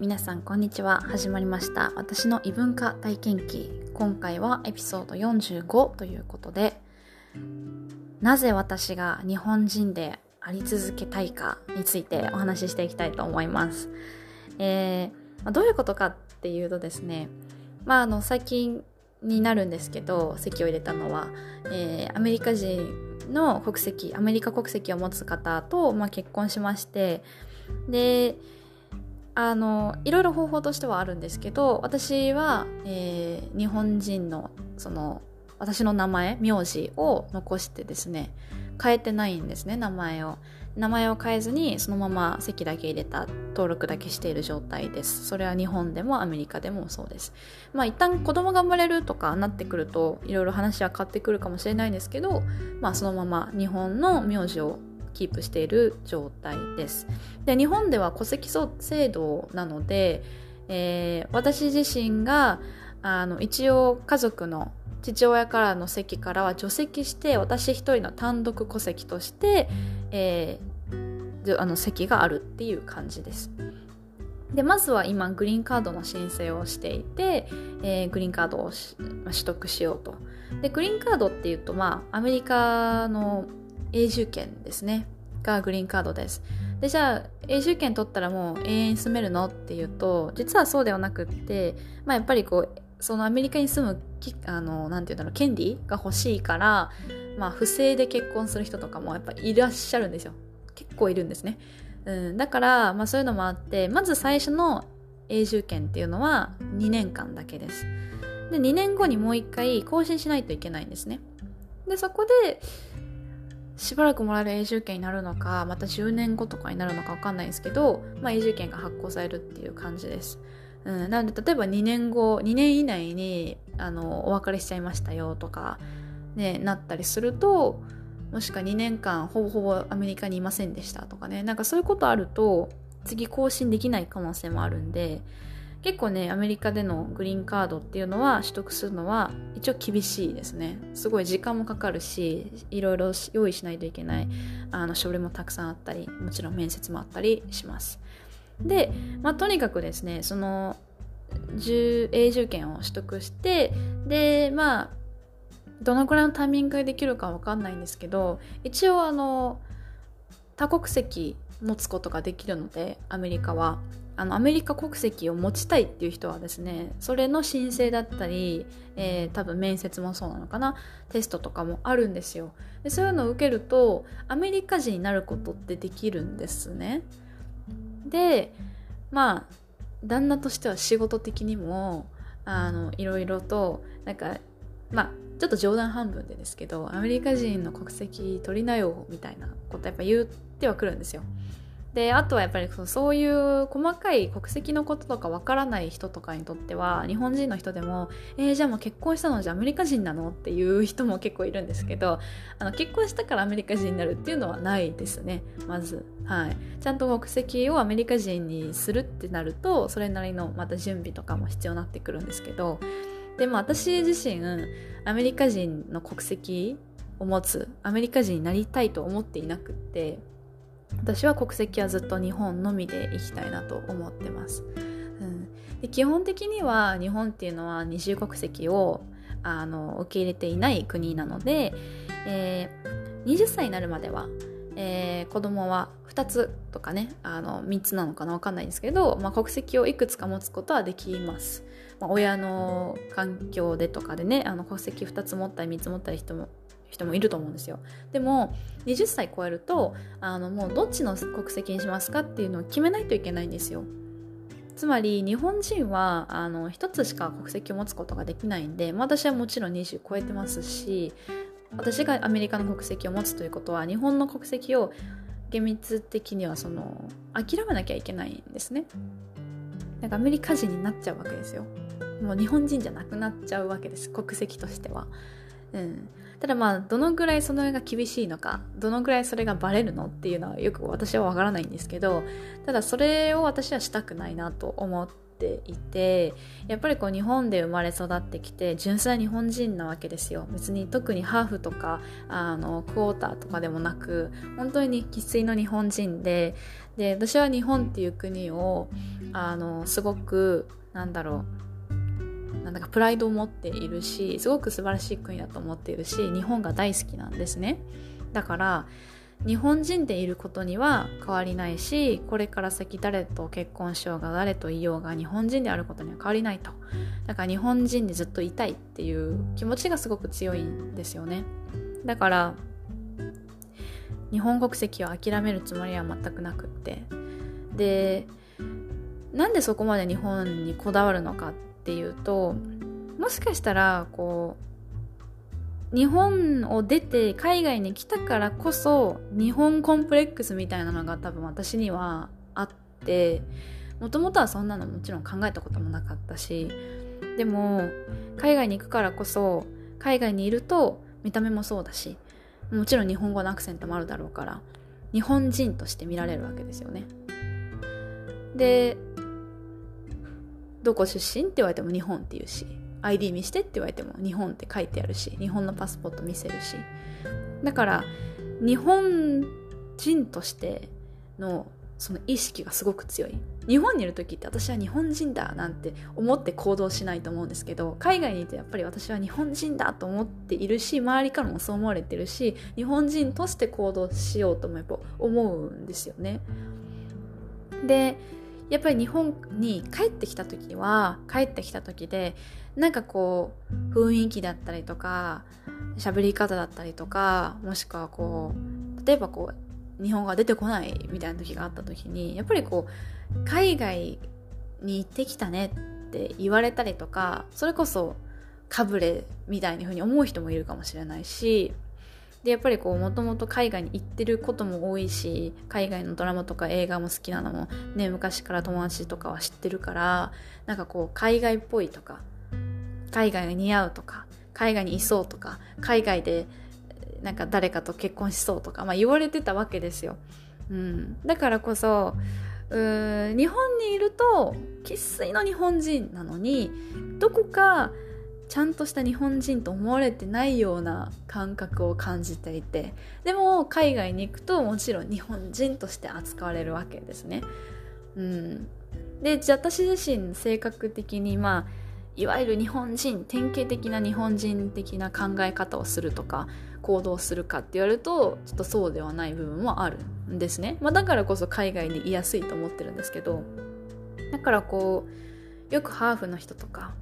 皆さんこんにちは。始まりました。私の異文化体験記。今回はエピソード45ということでなぜ私が日本人であり続けたいかについてお話ししていきたいと思います、えー、どういうことかっていうとですねまああの最近になるんですけど籍を入れたのは、えー、アメリカ人の国籍アメリカ国籍を持つ方と、まあ、結婚しましてであのいろいろ方法としてはあるんですけど私は、えー、日本人のその私の名前名字を残してですね変えてないんですね名前を。名前を変えずにそのまま籍だけ入れた登録だけしている状態です。それは日本でもアメリカでもそうです。まあ一旦子供が生まれるとかなってくるといろいろ話は変わってくるかもしれないんですけどまあそのまま日本の名字をキープしている状態です。で日本では戸籍制度なので、えー、私自身があの一応家族の父親からの席からは除籍して私一人の単独戸籍として、えー、あの席があるっていう感じです。でまずは今グリーンカードの申請をしていて、えー、グリーンカードを取得しようと。でグリーンカードっていうとまあアメリカの永住権ですね。がグリーンカードです。でじゃあ永住権取ったらもう永遠に住めるのっていうと実はそうではなくって、まあ、やっぱりこうそのアメリカに住むあのなんていうんだろう権利が欲しいから、まあ、不正で結婚する人とかもやっぱいらっしゃるんですよ。結構いるんですね、うん、だから、まあ、そういうのもあってまず最初の永住権っていうのは2年間だけです。で2年後にもう1回更新しないといけないんですね。でそこでしばらくもらえる永住権になるのかまた10年後とかになるのか分かんないですけど、まあ、永住権が発行されるっていう感じです。うん、なので例えば2年後2年以内にあのお別れしちゃいましたよとか、ね、なったりするともしくは2年間ほぼほぼアメリカにいませんでしたとかねなんかそういうことあると次更新できない可能性もあるんで結構ねアメリカでのグリーンカードっていうのは取得するのは一応厳しいですね。すごい時間もかかるしいろいろ用意しないといけないあの書類もたくさんあったりもちろん面接もあったりします。で、まあ、とにかくですねその永住権を取得してでまあどのくらいのタイミングでできるかわかんないんですけど一応あの多国籍持つことができるのでアメリカは。あのアメリカ国籍を持ちたいっていう人はですねそれの申請だったり、えー、多分面接もそうなのかな。テストとかもあるんですよ。でそういうのを受けるとアメリカ人になることってできるんですね。でまあ旦那としては仕事的にもあのいろいろとなんかまあちょっと冗談半分でですけどアメリカ人の国籍取りなよみたいなことやっぱ言ってはくるんですよ。であとはやっぱりそういう細かい国籍のこととかわからない人とかにとっては日本人の人でも「えー、じゃあもう結婚したのじゃアメリカ人なの?」っていう人も結構いるんですけどあの結婚したからアメリカ人になるっていうのはないですね。まず、はい、ちゃんと国籍をアメリカ人にするってなるとそれなりのまた準備とかも必要になってくるんですけどでも私自身アメリカ人の国籍を持つアメリカ人になりたいと思っていなくって私は国籍はずっと日本のみでいきたいなと思ってます。うん、で基本的には日本っていうのは二重国籍をあの受け入れていない国なので、えー、20歳になるまでは、えー、子供は2つとかねあの3つなのかな分かんないんですけど、まあ、国籍をいくつか持つことはできます。まあ、親の環境でとかでねあの国籍2つ持ったり3つ持ったり人も人もいると思うんですよ。でも20歳超えるとあのもうどっちの国籍にしますかっていうのを決めないといけないんですよ。つまり日本人はあの1つしか国籍を持つことができないんで、まあ、私はもちろん20超えてますし私がアメリカの国籍を持つということは日本の国籍を厳密的にはその諦めなきゃいけないんですね。なんかアメリカ人になっちゃうわけですよ。もう日本人じゃなくなっちゃうわけです国籍としては。うん、ただまあどのぐらいそのが厳しいのかどのぐらいそれがバレるのっていうのはよく私はわからないんですけどただそれを私はしたくないなと思っていてやっぱりこう日本で生まれ育ってきて純粋な日本人なわけですよ。別に特にハーフとかあのクォーターとかでもなく本当に生粋の日本人でで私は日本っていう国をあのすごくなんだろうなんだかプライドを持っているしすごく素晴らしい国だと思っているし日本が大好きなんですね。だから日本人でいることには変わりないしこれから先誰と結婚しようが誰といようが日本人であることには変わりないと。だから日本人でずっといたいっていう気持ちがすごく強いんですよね。だから日本国籍を諦めるつもりは全くなくって。でなんでそこまで日本にこだわるのかっっていうともしかしたらこう日本を出て海外に来たからこそ日本コンプレックスみたいなのが多分私にはあってもともとはそんなのもちろん考えたこともなかったしでも海外に行くからこそ海外にいると見た目もそうだしもちろん日本語のアクセントもあるだろうから日本人として見られるわけですよね。でどこ出身って言われても日本って言うし ID 見してって言われても日本って書いてあるし日本のパスポート見せるし。だから日本人としてのその意識がすごく強い。日本にいる時って私は日本人だなんて思って行動しないと思うんですけど海外にいてやっぱり私は日本人だと思っているし周りからもそう思われてるし日本人として行動しようともやっぱ思うんですよね。でやっぱり日本に帰ってきた時は帰ってきた時でなんかこう雰囲気だったりとか喋り方だったりとかもしくはこう例えばこう日本が出てこないみたいな時があった時にやっぱりこう海外に行ってきたねって言われたりとかそれこそかぶれみたいな風に思う人もいるかもしれないしでやっぱりこうもともと海外に行ってることも多いし海外のドラマとか映画も好きなのもね昔から友達とかは知ってるからなんかこう海外っぽいとか海外が似合うとか海外にいそうとか海外でなんか誰かと結婚しそうとか、まあ、言われてたわけですよ、うん、だからこそ日本にいると生粋の日本人なのにどこかちゃんとした日本人と思われてないような感覚を感じていてでも海外に行くともちろん日本人として扱われるわけですね。うん、でじゃあ私自身性格的にまあいわゆる日本人典型的な日本人的な考え方をするとか行動するかって言われるとちょっとそうではない部分もあるんですね、まあ、だからこそ海外にいやすいと思ってるんですけどだからこうよくハーフの人とか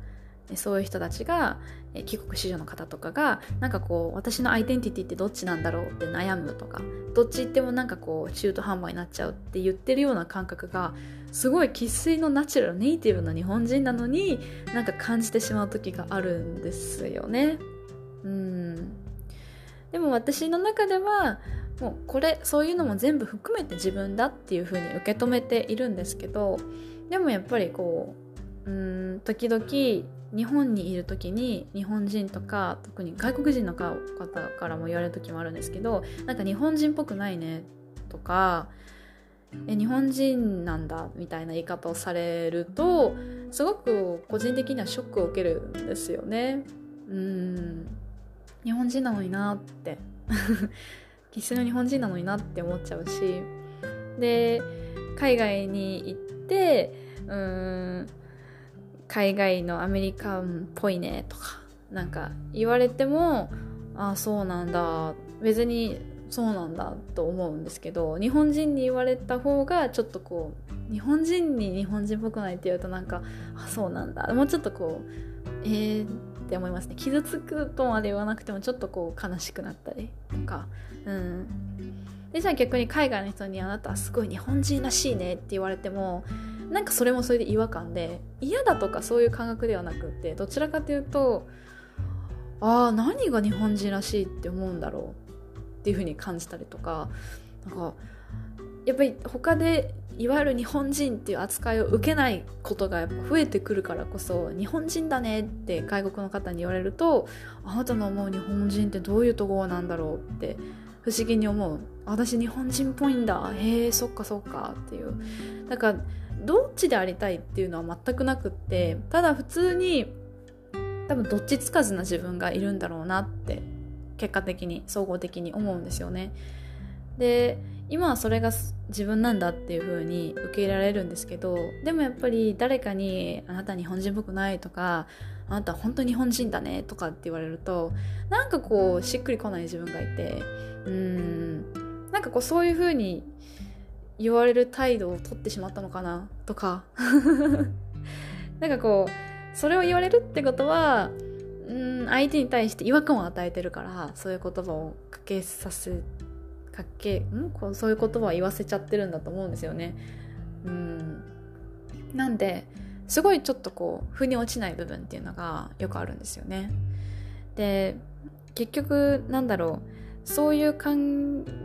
そういう人たちが帰国子女の方とかがなんかこう私のアイデンティティってどっちなんだろうって悩むとかどっち行ってもなんかこう中途半端になっちゃうって言ってるような感覚がすごい生粋のナチュラルネイティブな日本人なのになんか感じてしまう時があるんですよね。うんでも私の中ではもうこれそういうのも全部含めて自分だっていう風に受け止めているんですけどでもやっぱりこううん時々日本にいる時に日本人とか特に外国人の方からも言われる時もあるんですけどなんか日本人っぽくないねとかえ日本人なんだみたいな言い方をされるとすごく個人的にはショックを受けるんですよね。うん。日本人なのになって。生粋の日本人なのになって思っちゃうし。で海外に行ってうん海外のアメリカンっぽいねとかなんか言われてもああそうなんだ別にそうなんだと思うんですけど日本人に言われた方がちょっとこう日本人に日本人っぽくないって言うとなんかあそうなんだもうちょっとこうえーって思いますね。傷つくとまで言わなくてもちょっとこう悲しくなったりとかうん。でじゃあ逆に海外の人にあなたはすごい日本人らしいねって言われてもなんかそれもそれで違和感で嫌だとかそういう感覚ではなくってどちらかというとああ何が日本人らしいって思うんだろうっていう風に感じたりとかなんかやっぱり他でいわゆる日本人っていう扱いを受けないことがやっぱ増えてくるからこそ日本人だねって外国の方に言われるとあなたの思う日本人ってどういうところなんだろうって不思議に思う。私日本人っぽいんだ。へえそっかそっか。っていう。だからどっちでありたいっていうのは全くなくってただ普通に多分どっちつかずな自分がいるんだろうなって結果的に総合的に思うんですよね。で今はそれが自分なんだっていう風に受け入れられるんですけどでもやっぱり誰かに「あなた日本人っぽくない」とか「あなた本当に日本人だね」とかって言われるとなんかこうしっくりこない自分がいてうんなんかこうそういう風に言われる態度をとってしまったのかなとか。なんかこうそれを言われるってことはうん相手に対して違和感を与えてるからそういう言葉をかけさせかけん？こうそういう言葉を言わせちゃってるんだと思うんですよね。うん。なんですごいちょっとこう腑に落ちない部分っていうのがよくあるんですよね。で結局なんだろうそういう考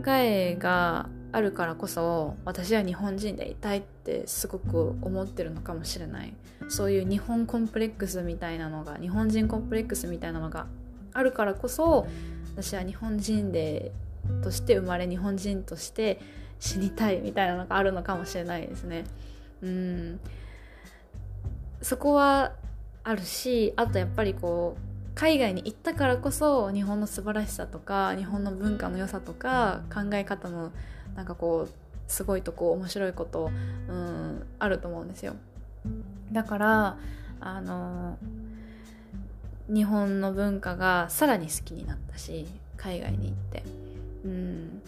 えがあるからこそ私は日本人でいたいってすごく思ってるのかもしれないそういう日本コンプレックスみたいなのが日本人コンプレックスみたいなのがあるからこそ私は日本人でとして生まれ日本人として死にたいみたいなのがあるのかもしれないですね。うんそこはあるしあとやっぱりこう海外に行ったからこそ日本の素晴らしさとか日本の文化の良さとか考え方のなんかこうすごいとこ面白いこと、うん、あると思うんですよ。だからあの日本の文化がさらに好きになったし海外に行って。うん、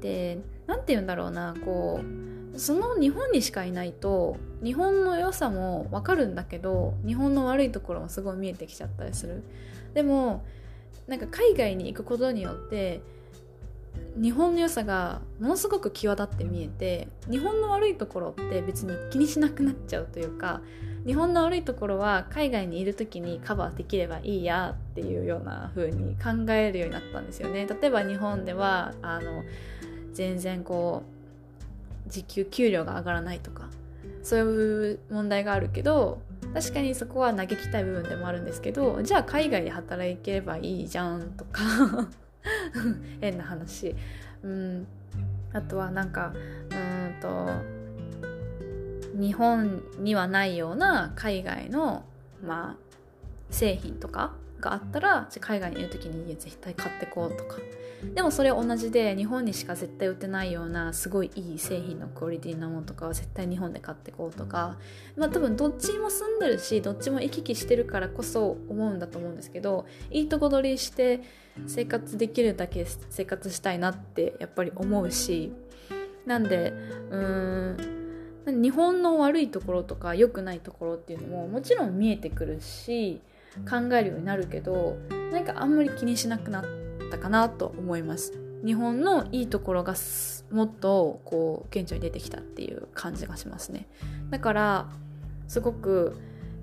で何て言うんだろうなこうその日本にしかいないと日本の良さも分かるんだけど日本の悪いところもすごい見えてきちゃったりするでもなんか海外に行くことによって日本の良さがものすごく際立って見えて日本の悪いところって別に気にしなくなっちゃうというか日本の悪いところは海外にいる時にカバーできればいいやっていうような風に考えるようになったんですよね。例えば日本ではあの全然こう時給給料が上がらないとかそういう問題があるけど確かにそこは嘆きたい部分でもあるんですけどじゃあ海外で働ければいいじゃんとか 変な話。うん。あとはなんかうんと日本にはないような海外の、まあ、製品とかがあったらじゃあ海外にいる時に絶対買ってこうとか。でもそれ同じで日本にしか絶対売ってないようなすごいいい製品のクオリティなものとかは絶対日本で買ってこうとかまあ多分どっちも住んでるしどっちも行き来してるからこそ思うんだと思うんですけどいいとこ取りして生活できるだけ生活したいなってやっぱり思うしなんでうーん日本の悪いところとか良くないところっていうのももちろん見えてくるし考えるようになるけどなんかあんまり気にしなくなったかなと思います。日本のいいところがもっとこう顕著に出てきたっていう感じがしますね。だからすごく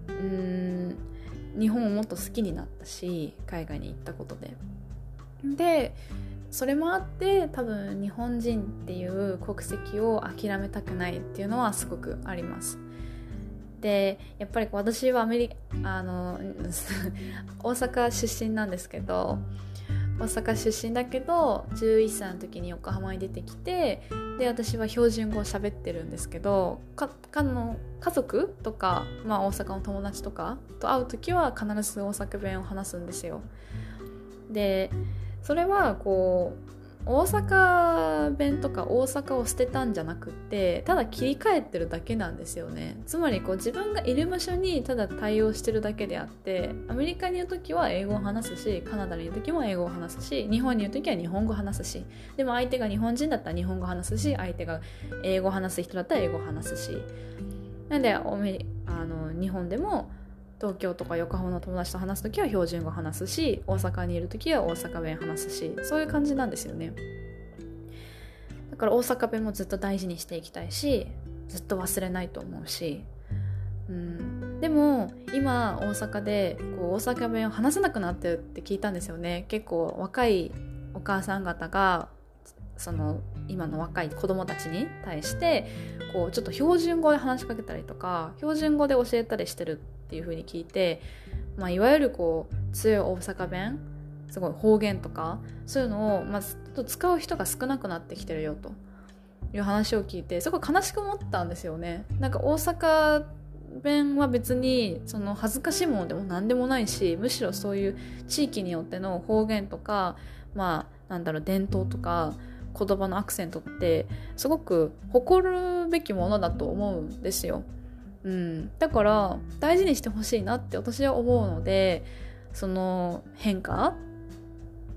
うーん日本をもっと好きになったし海外に行ったことで。でそれもあって多分日本人っていう国籍を諦めたくないっていうのはすごくあります。でやっぱり私はアメリあの 大阪出身なんですけど大阪出身だけど11歳の時に横浜に出てきてで私は標準語を喋ってるんですけどかかの家族とか、まあ、大阪の友達とかと会う時は必ず大阪弁を話すんですよ。でそれはこう大阪弁とか大阪を捨てたんじゃなくてただ切り替えてるだけなんですよね。つまりこう自分がいる場所にただ対応してるだけであってアメリカにいる時は英語を話すしカナダにいる時も英語を話すし日本にいる時は日本語を話すしでも相手が日本人だったら日本語を話すし相手が英語を話す人だったら英語を話すし。なんであの日本でも東京とか横浜の友達と話す時は標準語話すし大阪にいる時は大阪弁話すしそういう感じなんですよね。だから大阪弁もずっと大事にしていきたいしずっと忘れないと思うし、うん、でも今大阪でこう大阪弁を話せなくなってるって聞いたんですよね。結構若いお母さん方がその今の若い子供たちに対してこうちょっと標準語で話しかけたりとか標準語で教えたりしてるっていう風に聞いて、まあ、いわゆるこう強い大阪弁すごい方言とかそういうのを、まあ、と使う人が少なくなってきてるよという話を聞いてすごい悲しく思ったんですよね。なんか大阪弁は別にその恥ずかしいものでも何でもないしむしろそういう地域によっての方言とかまあなんだろう伝統とか言葉のアクセントってすごく誇るべきものだと思うんですよ。うん、だから大事にしてほしいなって私は思うのでその変化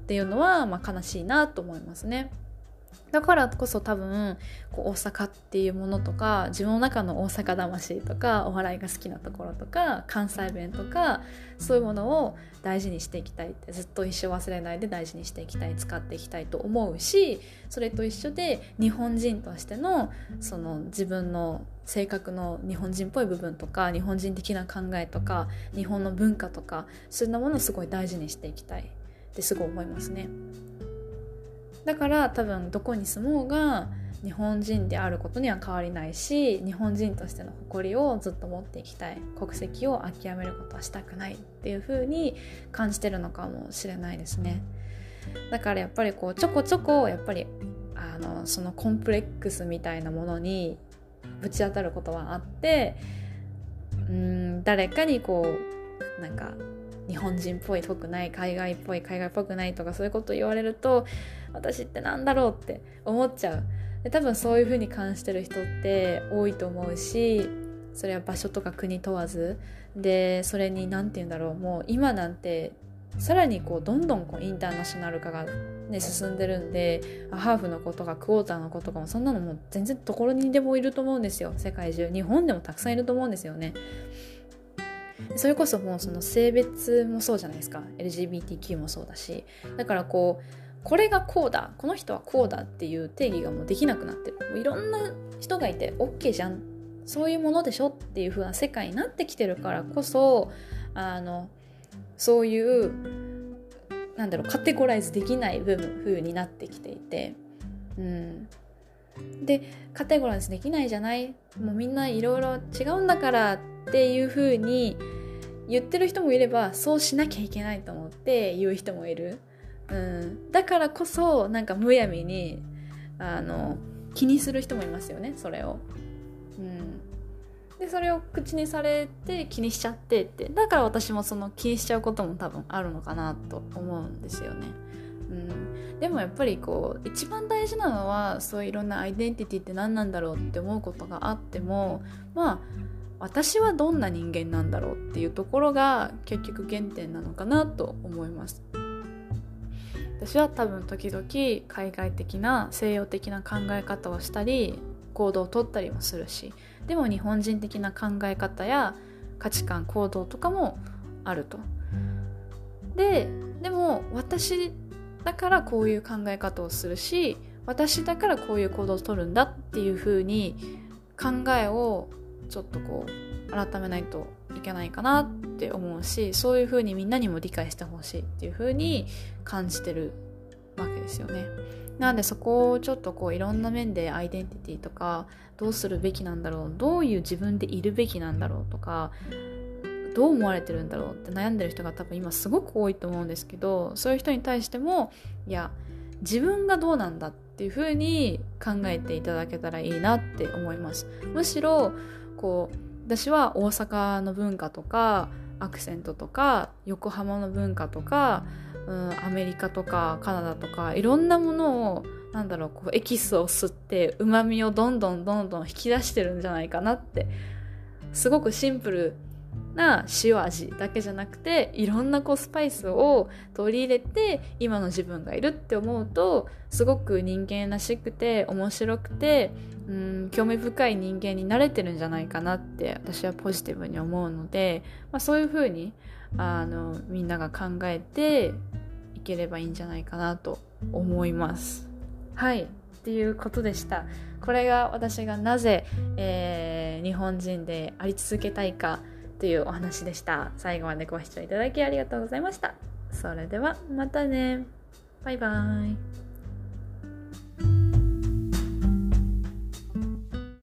っていうのはまあ悲しいなと思いますね。だからこそ多分こう大阪っていうものとか自分の中の大阪魂とかお笑いが好きなところとか関西弁とかそういうものを大事にしていきたいってずっと一生忘れないで大事にしていきたい使っていきたいと思うしそれと一緒で日本人としてのその自分の性格の日本人っぽい部分とか日本人的な考えとか日本の文化とかそういうものをすごい大事にしていきたい。ってすごい思いますね。だから多分どこに住もうが日本人であることには変わりないし日本人としての誇りをずっと持っていきたい。国籍を諦めることはしたくない。っていう風に感じてるのかもしれないですね。だからやっぱりこうちょこちょこやっぱりあのそのコンプレックスみたいなものにぶち当たることはあってうん誰かにこうなんか日本人っぽいっぽくない海外っぽい海外っぽくないとかそういうこと言われると私ってなんだろうって思っちゃう。で多分そういう風に感じてる人って多いと思うしそれは場所とか国問わず。でそれに何て言うんだろう。もう今なんてさらにこうどんどんこうインターナショナル化が、ね、進んでるんでハーフの子とかクォーターの子とかもそんなのもう全然どころにでもいると思うんですよ。世界中。日本でもたくさんいると思うんですよね。それこそもうその性別もそうじゃないですか。LGBTQ もそうだし。だからこうこれがこうだ。この人はこうだっていう定義がもうできなくなってる。もういろんな人がいて OK じゃん。そういうものでしょっていう風な世界になってきてるからこそあのそういうなんだろうカテゴライズできない部分風になってきていて。うん。でカテゴライズできないじゃない？もうみんないろいろ違うんだからっていう風に言ってる人もいればそうしなきゃいけないと思って言う人もいる、うん、だからこそなんかむやみにあの気にする人もいますよねそれを、うん、でそれを口にされて気にしちゃってって。だから私もその気にしちゃうことも多分あるのかなと思うんですよね、うん、でもやっぱりこう一番大事なのはそういういろんなアイデンティティって何なんだろうって思うことがあってもまあ私はどんな人間なんだろうっていうところが結局原点なのかなと思います。私は多分時々海外的な西洋的な考え方をしたり行動をとったりもするしでも日本人的な考え方や価値観行動とかもあるとででも私だからこういう考え方をするし私だからこういう行動をとるんだっていうふうに考えをちょっとこう改めないといけないかなって思うしそういう風にみんなにも理解してほしいっていう風に感じてるわけですよね。なんでそこをちょっとこういろんな面でアイデンティティとかどうするべきなんだろうどういう自分でいるべきなんだろうとかどう思われてるんだろうって悩んでる人が多分今すごく多いと思うんですけどそういう人に対してもいや自分がどうなんだっていう風に考えていただけたらいいなって思います。むしろこう私は大阪の文化とかアクセントとか横浜の文化とか、うん、アメリカとかカナダとかいろんなものをなんだろうこうエキスを吸ってうまみをどんどんどんどん引き出してるんじゃないかなってすごくシンプルな塩味だけじゃなくていろんなこうスパイスを取り入れて今の自分がいるって思うとすごく人間らしくて面白くてうん興味深い人間になれてるんじゃないかなって私はポジティブに思うので、まあ、そういうふうにあのみんなが考えていければいいんじゃないかなと思います。はいっていうことでした。これが私がなぜ、えー、日本人であり続けたいかというお話でした。最後までご視聴いただきありがとうございました。それではまたね。バイバーイ。